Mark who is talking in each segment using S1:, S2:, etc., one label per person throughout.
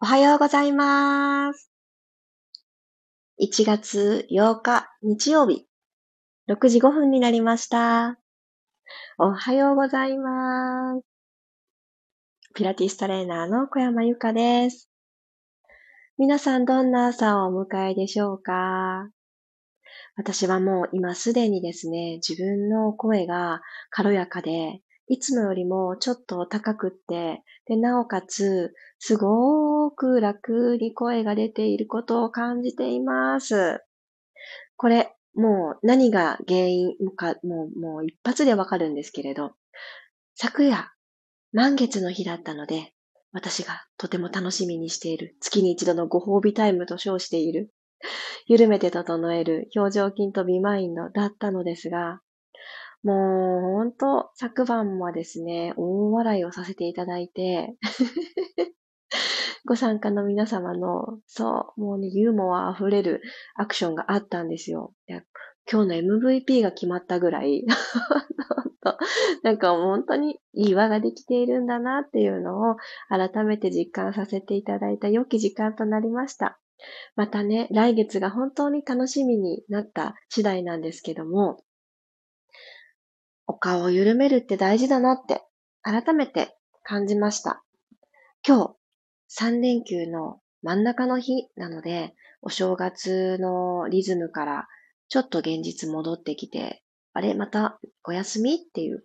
S1: おはようございます。1月8日日曜日、6時5分になりました。おはようございます。ピラティストレーナーの小山由かです。皆さんどんな朝をお迎えでしょうか？私はもう今すでにですね、自分の声が軽やかで、いつもよりもちょっと高くって、で、なおかつ、すごーく楽に声が出ていることを感じています。これ、もう何が原因か、もう、もう一発でわかるんですけれど、昨夜、満月の日だったので、私がとても楽しみにしている、月に一度のご褒美タイムと称している、緩めて整える表情筋とビマインドだったのですが、もう、ほんと、昨晩はですね、大笑いをさせていただいて ご参加の皆様の、そう、もうね、ユーモア溢れるアクションがあったんですよ。今日の MVP が決まったぐらい なんか本当にいい輪ができているんだなっていうのを改めて実感させていただいた良き時間となりました。またね、来月が本当に楽しみになった次第なんですけども、お顔を緩めるって大事だなって改めて感じました。今日3連休の真ん中の日なので、お正月のリズムからちょっと現実戻ってきて、あれまたお休みっていう、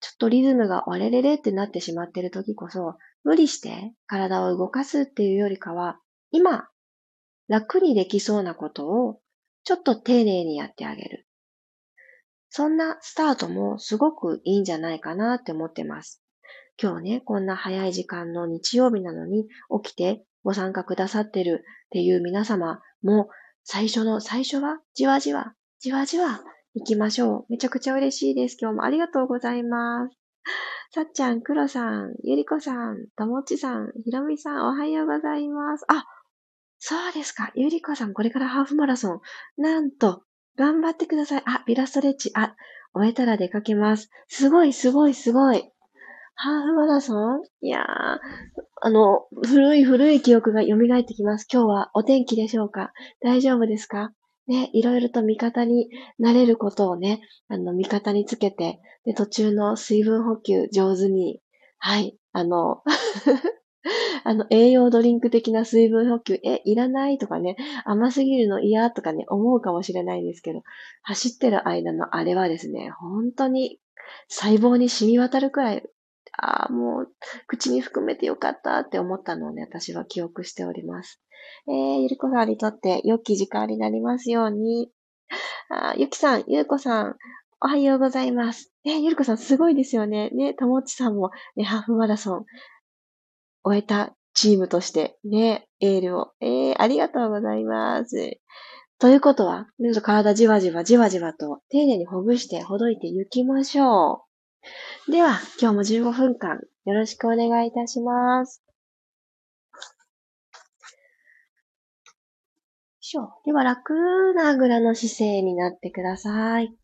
S1: ちょっとリズムがあれれれってなってしまっている時こそ、無理して体を動かすっていうよりかは、今、楽にできそうなことをちょっと丁寧にやってあげる。そんなスタートもすごくいいんじゃないかなって思ってます。今日ね、こんな早い時間の日曜日なのに起きてご参加くださってるっていう皆様も最初の最初はじわじわ、じわじわ行きましょう。めちゃくちゃ嬉しいです。今日もありがとうございます。さっちゃん、くろさん、ゆりこさん、ともちさん、ひろみさん、おはようございます。あ、そうですか。ゆりこさん、これからハーフマラソン。なんと、頑張ってください。あ、ビラストレッチ。あ、終えたら出かけます。すごい、すごい、すごい。ハーフマラソン？いやー、あの、古い古い記憶が蘇ってきます。今日はお天気でしょうか？大丈夫ですか？ね、いろいろと味方になれることをね、あの、味方につけて、で、途中の水分補給上手に、はい、あの あの、栄養ドリンク的な水分補給、え、いらないとかね、甘すぎるの嫌とかね、思うかもしれないですけど、走ってる間のあれはですね、本当に細胞に染み渡るくらい、ああ、もう、口に含めてよかったって思ったのをね、私は記憶しております。えー、ゆりこさんにとって良き時間になりますように。あゆきさん、ゆうこさん、おはようございます。え、ゆりこさんすごいですよね。ね、ともちさんも、ね、ハーフマラソン、終えたチームとしてね、エールを。えー、ありがとうございます。ということは、体じわじわじわじわと丁寧にほぐしてほどいていきましょう。では、今日も15分間よろしくお願いいたします。では、楽なあぐらの姿勢になってください。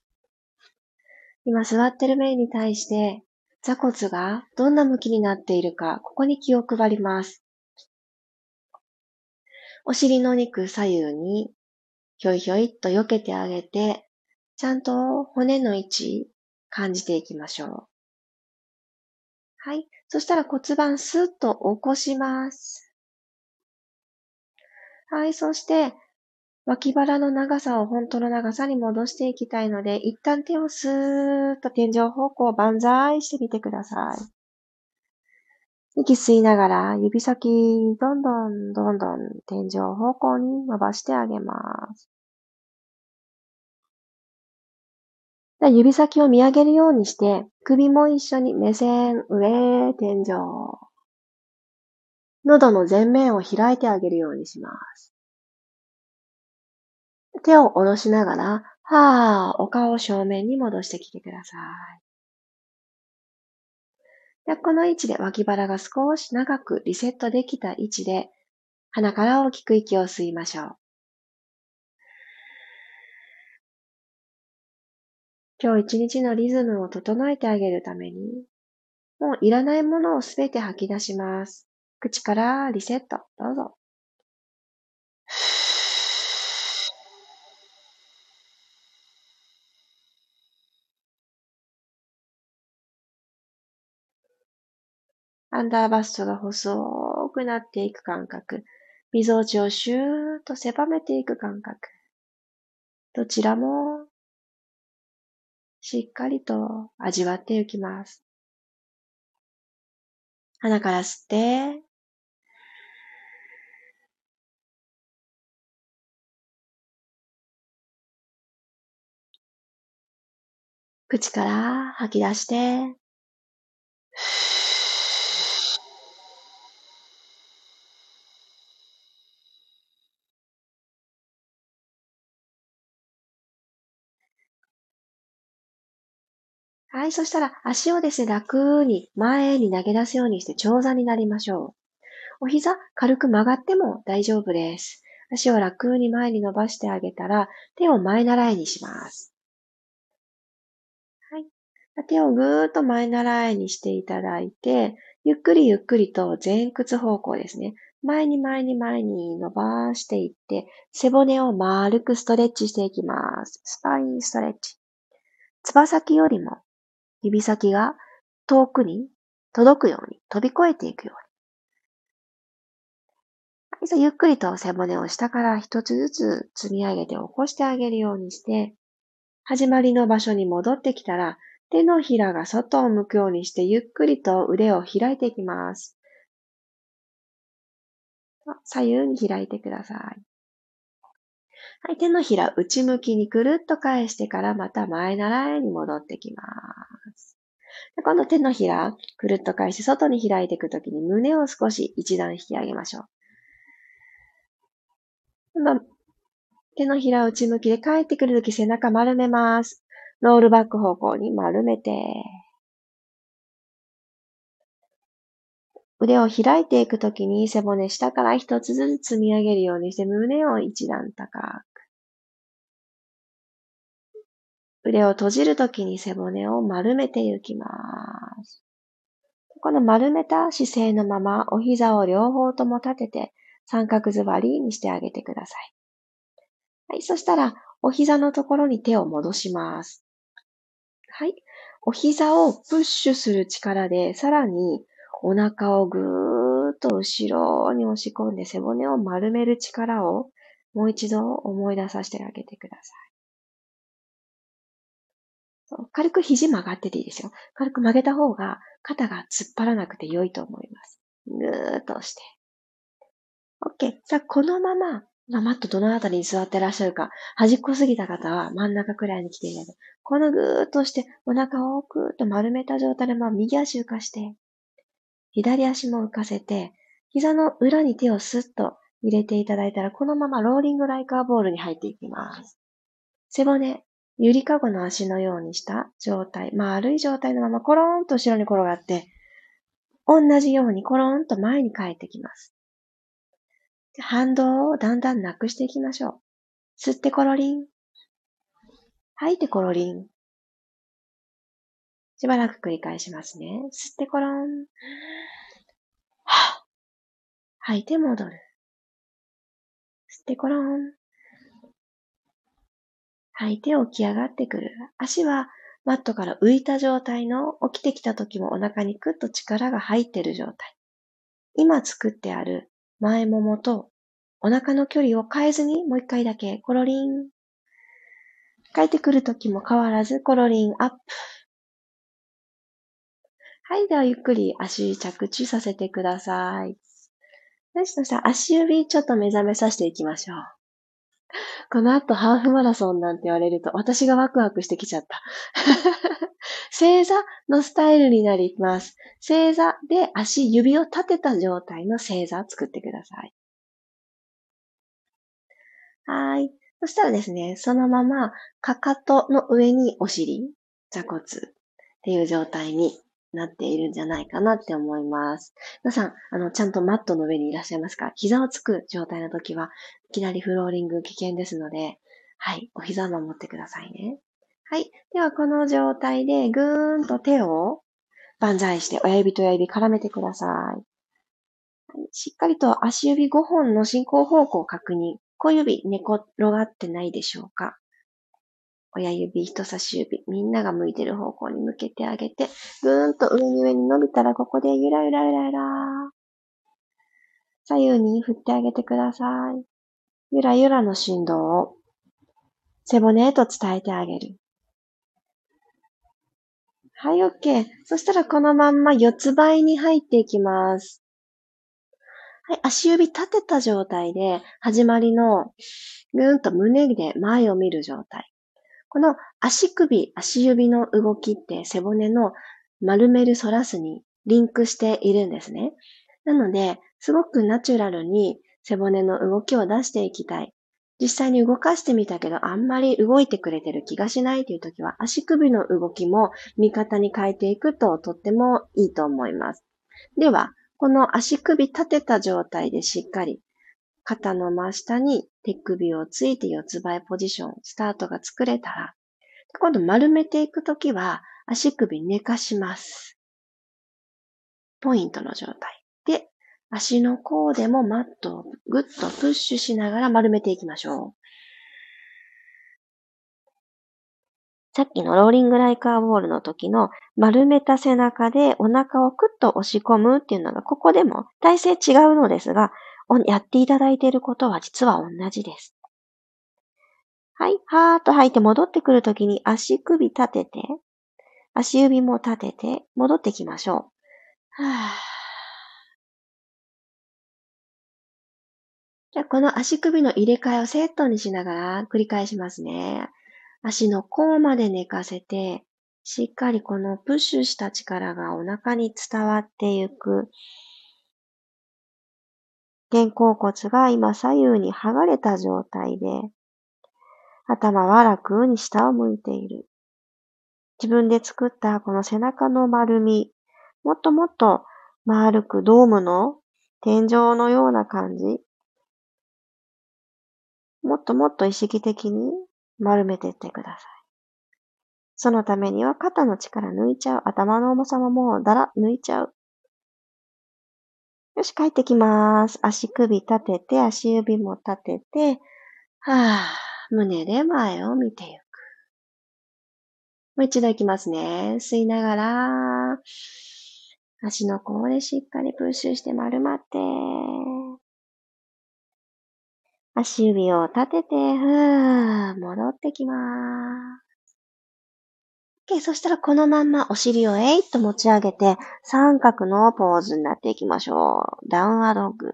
S1: 今座ってる面に対して座骨がどんな向きになっているか、ここに気を配ります。お尻の肉左右にひょいひょいっと避けてあげて、ちゃんと骨の位置感じていきましょう。はい。そしたら骨盤スッと起こします。はい。そして、脇腹の長さを本当の長さに戻していきたいので、一旦手をスーッと天井方向万歳してみてください。息吸いながら指先どんどんどんどん天井方向に伸ばしてあげます。指先を見上げるようにして、首も一緒に目線上、天井。喉の前面を開いてあげるようにします。手を下ろしながら、はぁ、お顔を正面に戻してきてください。でこの位置で脇腹が少し長くリセットできた位置で、鼻から大きく息を吸いましょう。今日一日のリズムを整えてあげるために、もういらないものをすべて吐き出します。口からリセット。どうぞ。アンダーバストが細くなっていく感覚。みぞおちをシューッと狭めていく感覚。どちらもしっかりと味わっていきます。鼻から吸って、口から吐き出して、はい、そしたら足をですね、楽に前に投げ出すようにして長座になりましょう。お膝軽く曲がっても大丈夫です。足を楽に前に伸ばしてあげたら、手を前習いにします。はい。手をぐーっと前習いにしていただいて、ゆっくりゆっくりと前屈方向ですね。前に前に前に伸ばしていって、背骨を丸くストレッチしていきます。スパインストレッチ。つば先よりも指先が遠くに届くように飛び越えていくように。ゆっくりと背骨を下から一つずつ積み上げて起こしてあげるようにして、始まりの場所に戻ってきたら、手のひらが外を向くようにしてゆっくりと腕を開いていきます。左右に開いてください。はい、手のひら内向きにくるっと返してからまた前習いに戻ってきます。で今度手のひらくるっと返して外に開いていくときに胸を少し一段引き上げましょう。今度手のひら内向きで帰ってくるとき背中丸めます。ロールバック方向に丸めて、腕を開いていくときに背骨下から一つずつ積み上げるようにして胸を一段高く。腕を閉じるときに背骨を丸めていきます。この丸めた姿勢のままお膝を両方とも立てて三角座りにしてあげてください。はい。そしたら、お膝のところに手を戻します。はい。お膝をプッシュする力で、さらにお腹をぐーっと後ろに押し込んで背骨を丸める力をもう一度思い出させてあげてください。軽く肘曲がってていいですよ。軽く曲げた方が肩が突っ張らなくて良いと思います。ぐーっと押して。OK。じゃあ、このまま、まマットどのあたりに座ってらっしゃるか、端っこすぎた方は真ん中くらいに来ていただいて、このぐーっとして、お腹をぐーっと丸めた状態で、まあ、右足浮かして、左足も浮かせて、膝の裏に手をスッと入れていただいたら、このままローリングライカーボールに入っていきます。背骨、ゆりかごの足のようにした状態、丸い状態のままコローンと後ろに転がって、同じようにコローンと前に帰ってきます。反動をだんだんなくしていきましょう。吸ってコロリン。吐いてコロリン。しばらく繰り返しますね。吸ってコロン。吐いて戻る。吸ってコロン。吐いて起き上がってくる。足はマットから浮いた状態の起きてきた時もお腹にクッと力が入ってる状態。今作ってある前ももとお腹の距離を変えずにもう一回だけコロリン。帰ってくる時も変わらずコロリンアップ。はい。では、ゆっくり足着地させてください。よし、そしたら足指ちょっと目覚めさせていきましょう。この後ハーフマラソンなんて言われると私がワクワクしてきちゃった。正座のスタイルになります。正座で足、指を立てた状態の正座を作ってください。はい。そしたらですね、そのまま、かかとの上にお尻、座骨っていう状態になっているんじゃないかなって思います。皆さん、あの、ちゃんとマットの上にいらっしゃいますか？膝をつく状態の時は、いきなりフローリング危険ですので、はい、お膝を守ってくださいね。はい。では、この状態で、ぐーんと手を万歳して、親指と親指絡めてください。しっかりと足指5本の進行方向を確認。小指寝転がってないでしょうか？親指、人差し指、みんなが向いてる方向に向けてあげて、ぐーんと上に上に伸びたらここでゆらゆらゆらゆら。左右に振ってあげてください。ゆらゆらの振動を背骨へと伝えてあげる。はい、OK。そしたらこのまんま四つ倍に入っていきます。はい、足指立てた状態で、始まりのぐーんと胸で前を見る状態。この足首、足指の動きって背骨の丸める反らすにリンクしているんですね。なので、すごくナチュラルに背骨の動きを出していきたい。実際に動かしてみたけど、あんまり動いてくれてる気がしないという時は、足首の動きも味方に変えていくととってもいいと思います。では、この足首立てた状態でしっかり肩の真下に手首をついて四つ倍ポジション、スタートが作れたら、今度丸めていくときは足首寝かします。ポイントの状態。で、足の甲でもマットをぐっとプッシュしながら丸めていきましょう。さっきのローリングライカーボールの時の丸めた背中でお腹をクッと押し込むっていうのがここでも体勢違うのですが、やっていただいていることは実は同じです。はい。はーっと吐いて戻ってくるときに足首立てて、足指も立てて戻ってきましょう。はじゃあ、この足首の入れ替えをセットにしながら繰り返しますね。足の甲まで寝かせて、しっかりこのプッシュした力がお腹に伝わっていく。肩甲骨が今左右に剥がれた状態で、頭は楽に下を向いている。自分で作ったこの背中の丸み、もっともっと丸くドームの天井のような感じ。もっともっと意識的に丸めていってください。そのためには肩の力抜いちゃう。頭の重さももうだら抜いちゃう。よし、帰ってきます。足首立てて、足指も立てて、はぁ、胸で前を見ていく。もう一度いきますね。吸いながら、足の甲でしっかりプッシュして丸まって、足指を立てて、ふー、戻ってきます。OK、そしたらこのまんまお尻をえいっと持ち上げて、三角のポーズになっていきましょう。ダウンワードッグ。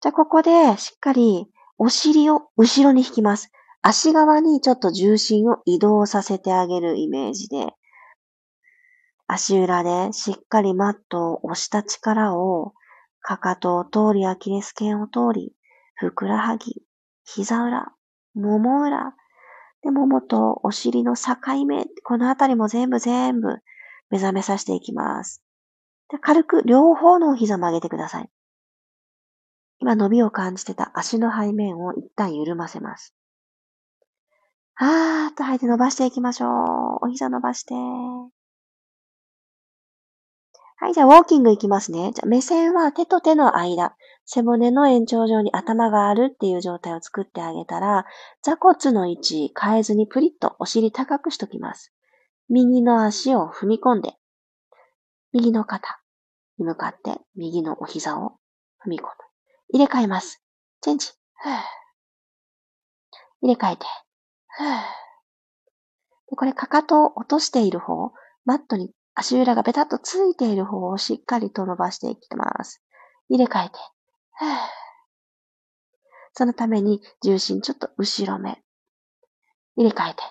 S1: じゃあここでしっかりお尻を後ろに引きます。足側にちょっと重心を移動させてあげるイメージで、足裏でしっかりマットを押した力をかかとを通り、アキレス腱を通り、ふくらはぎ、膝裏、もも裏、で、ももとお尻の境目、このあたりも全部全部目覚めさせていきます。で軽く両方のお膝曲げてください。今伸びを感じてた足の背面を一旦緩ませます。はーっと吐いて伸ばしていきましょう。お膝伸ばして。はい、じゃあウォーキングいきますね。じゃあ目線は手と手の間、背骨の延長上に頭があるっていう状態を作ってあげたら、座骨の位置変えずにプリッとお尻高くしときます。右の足を踏み込んで、右の肩に向かって右のお膝を踏み込む。入れ替えます。チェンジ。入れ替えて。これかかとを落としている方、マットに足裏がベタッとついている方をしっかりと伸ばしていきます。入れ替えて。そのために重心ちょっと後ろめ。入れ替えて。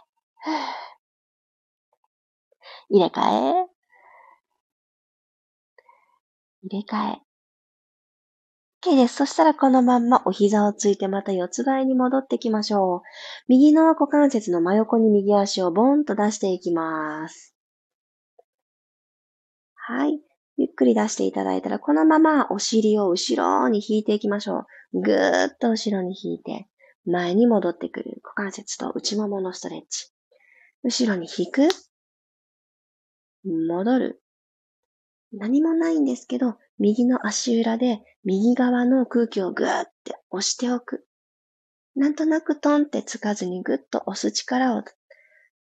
S1: 入れ替え。入れ替え。OK です。そしたらこのまんまお膝をついてまた四つ倍に戻ってきましょう。右の股関節の真横に右足をボンと出していきます。はい。ゆっくり出していただいたら、このままお尻を後ろに引いていきましょう。ぐーっと後ろに引いて、前に戻ってくる股関節と内もものストレッチ。後ろに引く。戻る。何もないんですけど、右の足裏で右側の空気をぐーって押しておく。なんとなくトンってつかずにぐっと押す力を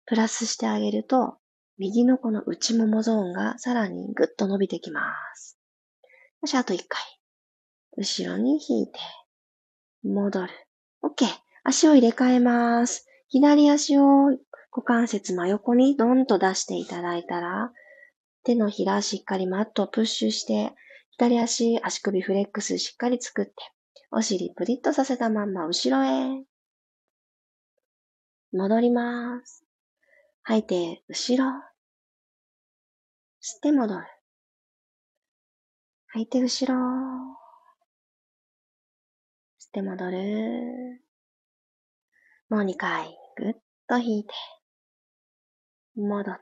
S1: プラスしてあげると、右のこの内ももゾーンがさらにぐっと伸びてきます。よし、あと一回。後ろに引いて、戻る。OK。足を入れ替えます。左足を股関節真横にドンと出していただいたら、手のひらしっかりマットをプッシュして、左足、足首フレックスしっかり作って、お尻プリッとさせたまんま後ろへ。戻ります。吐いて、後ろ。吸って戻る。吐いて、後ろ。吸って戻る。もう2回、ぐっと引いて。戻って。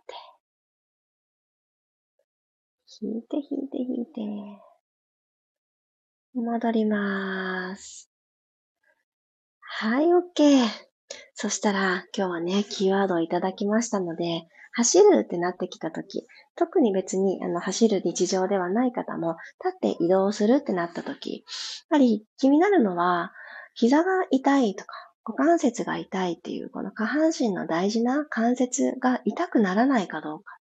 S1: 引いて、引いて、引いて。戻ります。はい、OK。そしたら今日はね、キーワードをいただきましたので、走るってなってきたとき、特に別にあの走る日常ではない方も、立って移動するってなったとき、やっぱり気になるのは、膝が痛いとか、股関節が痛いっていう、この下半身の大事な関節が痛くならないかどうか。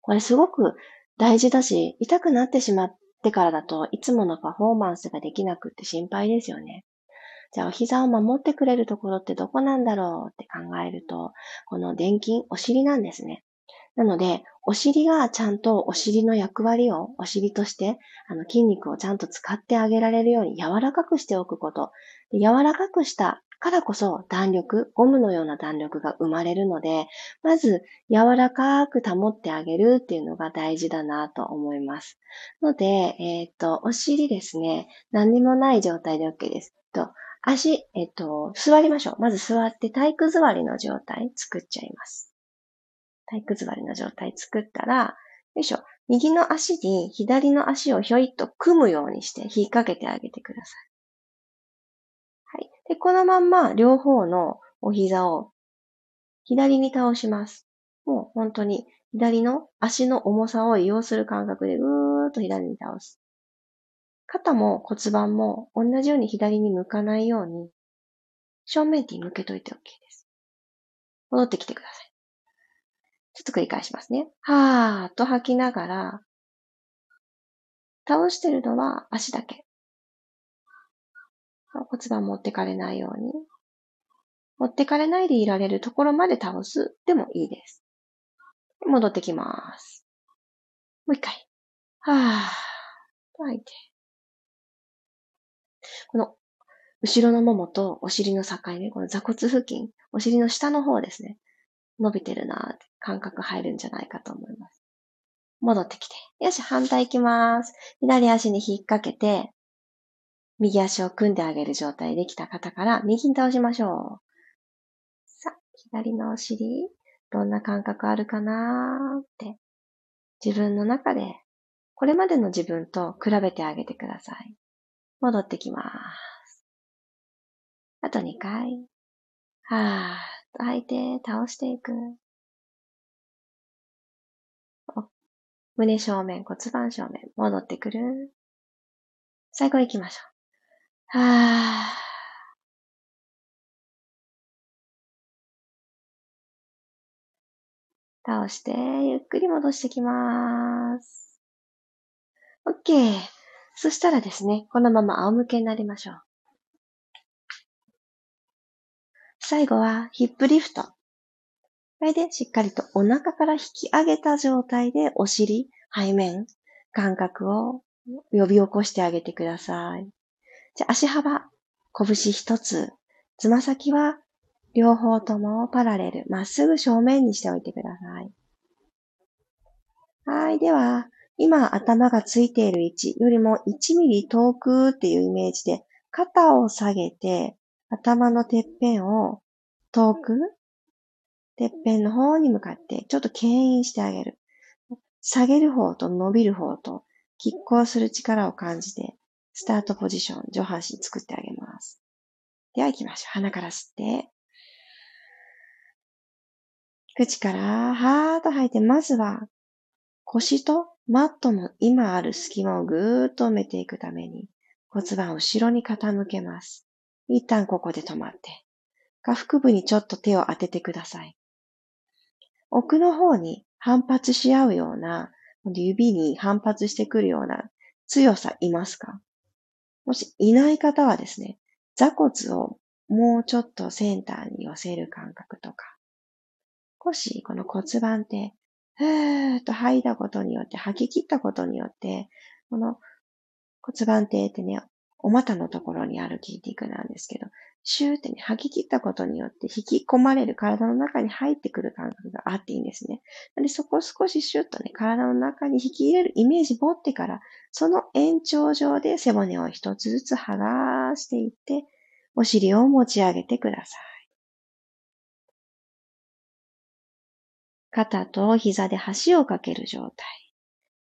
S1: これすごく大事だし、痛くなってしまってからだといつものパフォーマンスができなくって心配ですよね。じゃあお膝を守ってくれるところってどこなんだろうって考えると、この電筋、お尻なんですね。なので、お尻がちゃんとお尻の役割を、お尻として、あの筋肉をちゃんと使ってあげられるように柔らかくしておくこと。柔らかくしたからこそ弾力、ゴムのような弾力が生まれるので、まず柔らかく保ってあげるっていうのが大事だなと思います。ので、えっ、と、お尻ですね、何にもない状態で OK です。と足、えっと、座りましょう。まず座って体育座りの状態作っちゃいます。体育座りの状態作ったら、よいしょ。右の足に左の足をひょいっと組むようにして引っ掛けてあげてください。はい。で、このまんま両方のお膝を左に倒します。もう本当に左の足の重さを利用する感覚でうーっと左に倒す。肩も骨盤も同じように左に向かないように、正面に向けといて OK です。戻ってきてください。ちょっと繰り返しますね。はーっと吐きながら、倒してるのは足だけ。骨盤持ってかれないように。持ってかれないでいられるところまで倒すでもいいです。戻ってきます。もう一回。はーっと吐いて。この後ろのももとお尻の境目、この座骨付近、お尻の下の方ですね。伸びてるなって感覚入るんじゃないかと思います。戻ってきて。よし、反対行きます。左足に引っ掛けて、右足を組んであげる状態できた方から右に倒しましょう。さあ、左のお尻、どんな感覚あるかなーって、自分の中で、これまでの自分と比べてあげてください。戻ってきます。あと2回。はーと吐いて倒していく。胸正面、骨盤正面、戻ってくる。最後行きましょう。はー。倒して、ゆっくり戻してきます。OK。そしたらですね、このまま仰向けになりましょう。最後はヒップリフト。これでしっかりとお腹から引き上げた状態でお尻、背面、感覚を呼び起こしてあげてください。じゃ足幅、拳一つ、つま先は両方ともパラレル、まっすぐ正面にしておいてください。はい。では、今頭がついている位置よりも1ミリ遠くっていうイメージで、肩を下げて、頭のてっぺんを遠く、てっぺんの方に向かってちょっと牽引してあげる。下げる方と伸びる方と拮抗する力を感じて、スタートポジション、上半身作ってあげます。では行きましょう。鼻から吸って、口からはーっと吐いて、まずは腰とマットの今ある隙間をぐーっと埋めていくために骨盤を後ろに傾けます。一旦ここで止まって、下腹部にちょっと手を当ててください。奥の方に反発し合うような、指に反発してくるような強さいますか？もしいない方はですね、座骨をもうちょっとセンターに寄せる感覚とか、少しこの骨盤ってふーっと吐いたことによって、吐き切ったことによって、この骨盤底ってね、お股のところにある筋肉なんですけど、シューってね、吐き切ったことによって引き込まれる体の中に入ってくる感覚があっていいんですね。でそこを少しシュッとね、体の中に引き入れるイメージ持ってから、その延長上で背骨を一つずつ剥がしていって、お尻を持ち上げてください。肩と膝で橋をかける状態。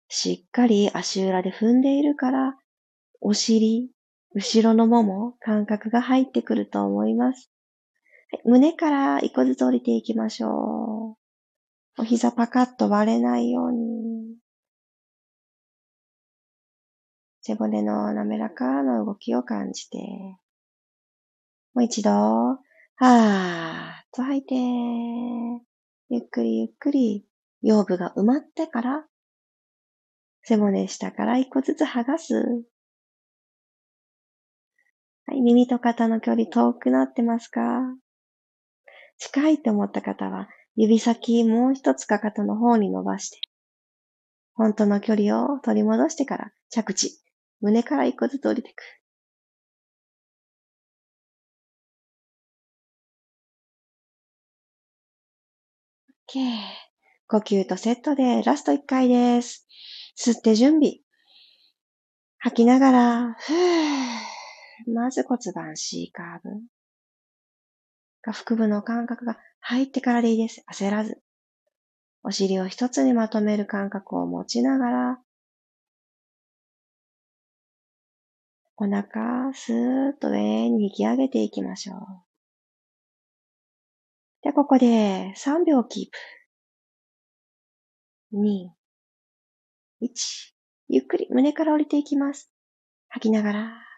S1: しっかり足裏で踏んでいるから、お尻、後ろのもも、感覚が入ってくると思います。胸から一個ずつ降りていきましょう。お膝パカッと割れないように。背骨の滑らかな動きを感じて。もう一度、はーっと吐いて。ゆっくりゆっくり腰部が埋まってから、背骨下から一個ずつ剥がす。はい、耳と肩の距離遠くなってますか？近いと思った方は、指先もう一つかかとの方に伸ばして、本当の距離を取り戻してから着地。胸から一個ずつ降りていく。OK。呼吸とセットでラスト1回です。吸って準備。吐きながら、ふー。まず骨盤 C カーブ。腹部の感覚が入ってからでいいです。焦らず。お尻を一つにまとめる感覚を持ちながら、お腹、スーッと上に引き上げていきましょう。で、ここで3秒キープ。2、1。ゆっくり胸から降りていきます。吐きながら。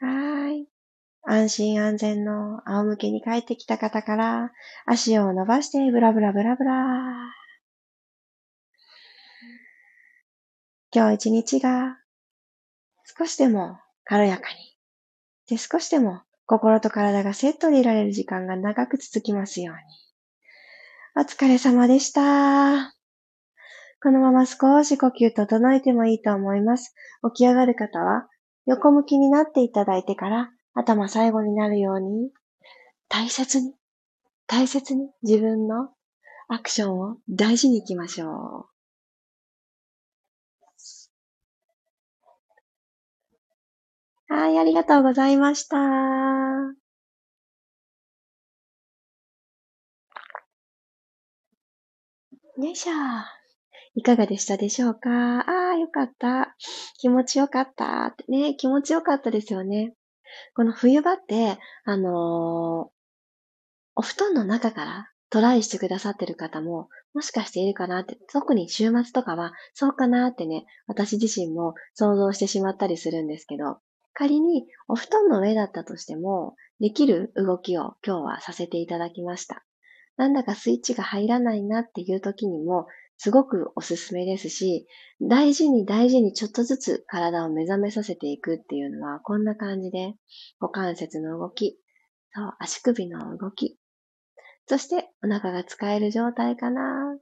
S1: はい。安心安全の仰向けに帰ってきた方から足を伸ばしてブラブラブラブラ。今日一日が少しでも軽やかに、で少しでも心と体がセットでいられる時間が長く続きますように。お疲れ様でした。このまま少し呼吸整えてもいいと思います。起き上がる方は横向きになっていただいてから頭最後になるように、大切に、大切に自分のアクションを大事に行きましょう。はい、ありがとうございました。よいしょ。いかがでしたでしょうか？ああ、よかった。気持ちよかったってね、気持ちよかったですよね。この冬場って、あのー、お布団の中からトライしてくださってる方も、もしかしているかなって、特に週末とかは、そうかなってね、私自身も想像してしまったりするんですけど、仮にお布団の上だったとしても、できる動きを今日はさせていただきました。なんだかスイッチが入らないなっていう時にも、すごくおすすめですし、大事に大事にちょっとずつ体を目覚めさせていくっていうのはこんな感じで、股関節の動き、そう、足首の動き、そしてお腹が使える状態かな。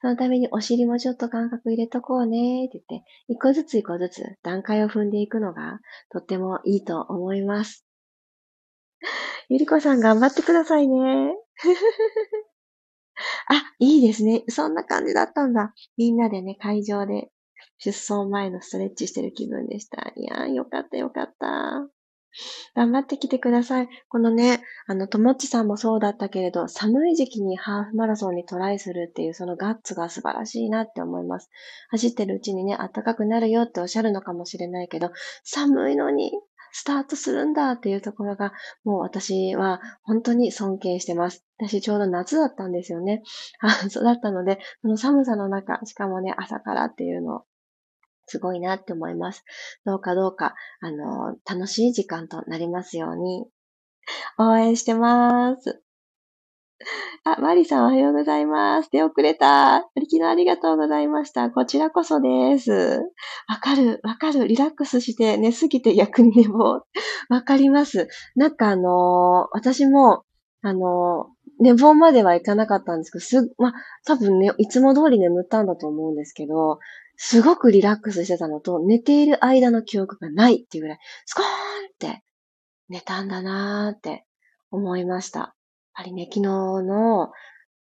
S1: そのためにお尻もちょっと感覚入れとこうねって言って、一個ずつ一個ずつ段階を踏んでいくのがとってもいいと思います。ゆりこさん頑張ってくださいね。あ、いいですね。そんな感じだったんだ。みんなでね、会場で出走前のストレッチしてる気分でした。いやー、よかったよかった。頑張ってきてください。このね、あの、ともっちさんもそうだったけれど、寒い時期にハーフマラソンにトライするっていうそのガッツが素晴らしいなって思います。走ってるうちにね、暖かくなるよっておっしゃるのかもしれないけど、寒いのにスタートするんだっていうところが、もう私は本当に尊敬してます。私ちょうど夏だったんですよね。あそうだったので、この寒さの中、しかもね、朝からっていうのをすごいなって思います。どうかどうか、あの、楽しい時間となりますように、応援してます。あ、マリさんおはようございます。出遅れた。昨日ありがとうございました。こちらこそです。わかる、わかる。リラックスして寝すぎて逆に寝坊。わかります。なんかあのー、私も、あのー、寝坊まではいかなかったんですけど、す、ま多分ね、いつも通り眠ったんだと思うんですけど、すごくリラックスしてたのと、寝ている間の記憶がないっていうぐらい、スコーンって寝たんだなーって思いました。ぱりね、昨日の、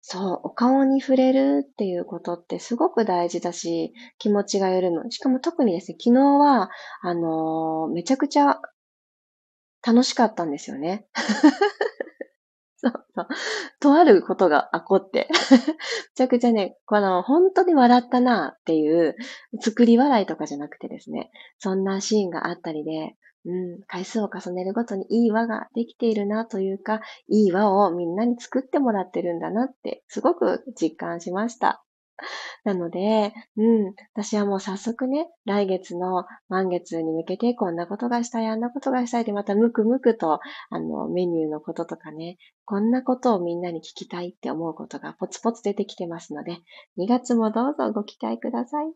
S1: そう、お顔に触れるっていうことってすごく大事だし、気持ちが緩む。しかも特にですね、昨日は、あのー、めちゃくちゃ楽しかったんですよね。そうそう。とあることが起こって、めちゃくちゃね、この、本当に笑ったなっていう、作り笑いとかじゃなくてですね、そんなシーンがあったりで、うん、回数を重ねるごとにいい輪ができているなというか、いい輪をみんなに作ってもらってるんだなって、すごく実感しました。なので、うん、私はもう早速ね、来月の満月に向けてこんなことがしたい、あんなことがしたいってまたムクムクと、あの、メニューのこととかね、こんなことをみんなに聞きたいって思うことがポツポツ出てきてますので、2月もどうぞご期待ください。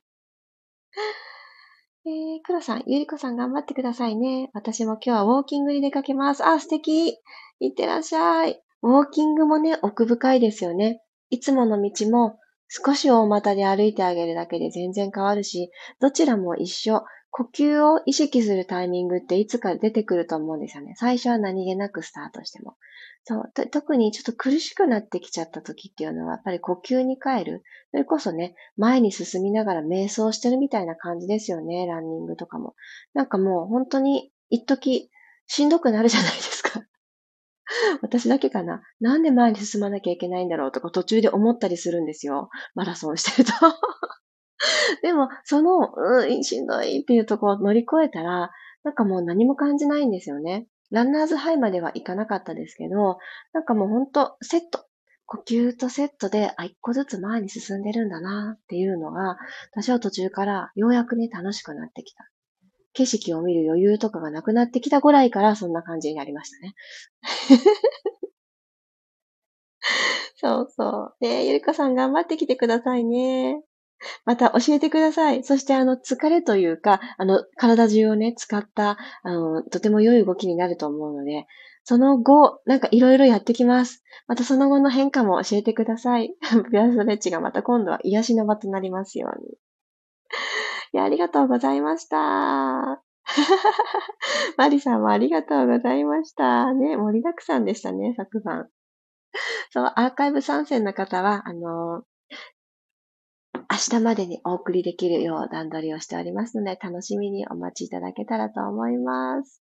S1: えー、黒さん、ゆりこさん頑張ってくださいね。私も今日はウォーキングに出かけます。あ、素敵。いってらっしゃい。ウォーキングもね、奥深いですよね。いつもの道も少し大股で歩いてあげるだけで全然変わるし、どちらも一緒。呼吸を意識するタイミングっていつか出てくると思うんですよね。最初は何気なくスタートしても。そう。特にちょっと苦しくなってきちゃった時っていうのは、やっぱり呼吸に変える。それこそね、前に進みながら瞑想してるみたいな感じですよね。ランニングとかも。なんかもう本当に一時しんどくなるじゃないですか。私だけかな。なんで前に進まなきゃいけないんだろうとか途中で思ったりするんですよ。マラソンしてると でも、その、うん、しんどいっていうところを乗り越えたら、なんかもう何も感じないんですよね。ランナーズハイまではいかなかったですけど、なんかもうほんとセット。呼吸とセットで、あ、一個ずつ前に進んでるんだなっていうのが、私は途中からようやくね、楽しくなってきた。景色を見る余裕とかがなくなってきたぐらいからそんな感じになりましたね。そうそう。で、ゆりかさん頑張ってきてくださいね。また教えてください。そしてあの疲れというか、あの体中をね、使った、あの、とても良い動きになると思うので、その後、なんかいろいろやってきます。またその後の変化も教えてください。ピアストレッチがまた今度は癒しの場となりますように。いや、ありがとうございました。マリさんもありがとうございました。ね、盛りだくさんでしたね、昨晩。そう、アーカイブ参戦の方は、あの、明日までにお送りできるよう段取りをしておりますので、楽しみにお待ちいただけたらと思います。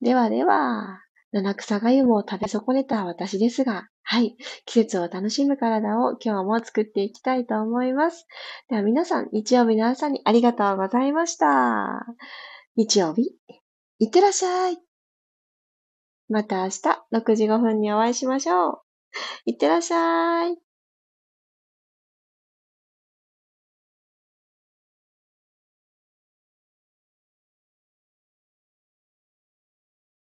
S1: ではでは、七草がゆも食べ損ねた私ですが、はい。季節を楽しむ体を今日も作っていきたいと思います。では皆さん、日曜日の朝にありがとうございました。日曜日、いってらっしゃい。また明日6時5分にお会いしましょう。いってらっしゃい。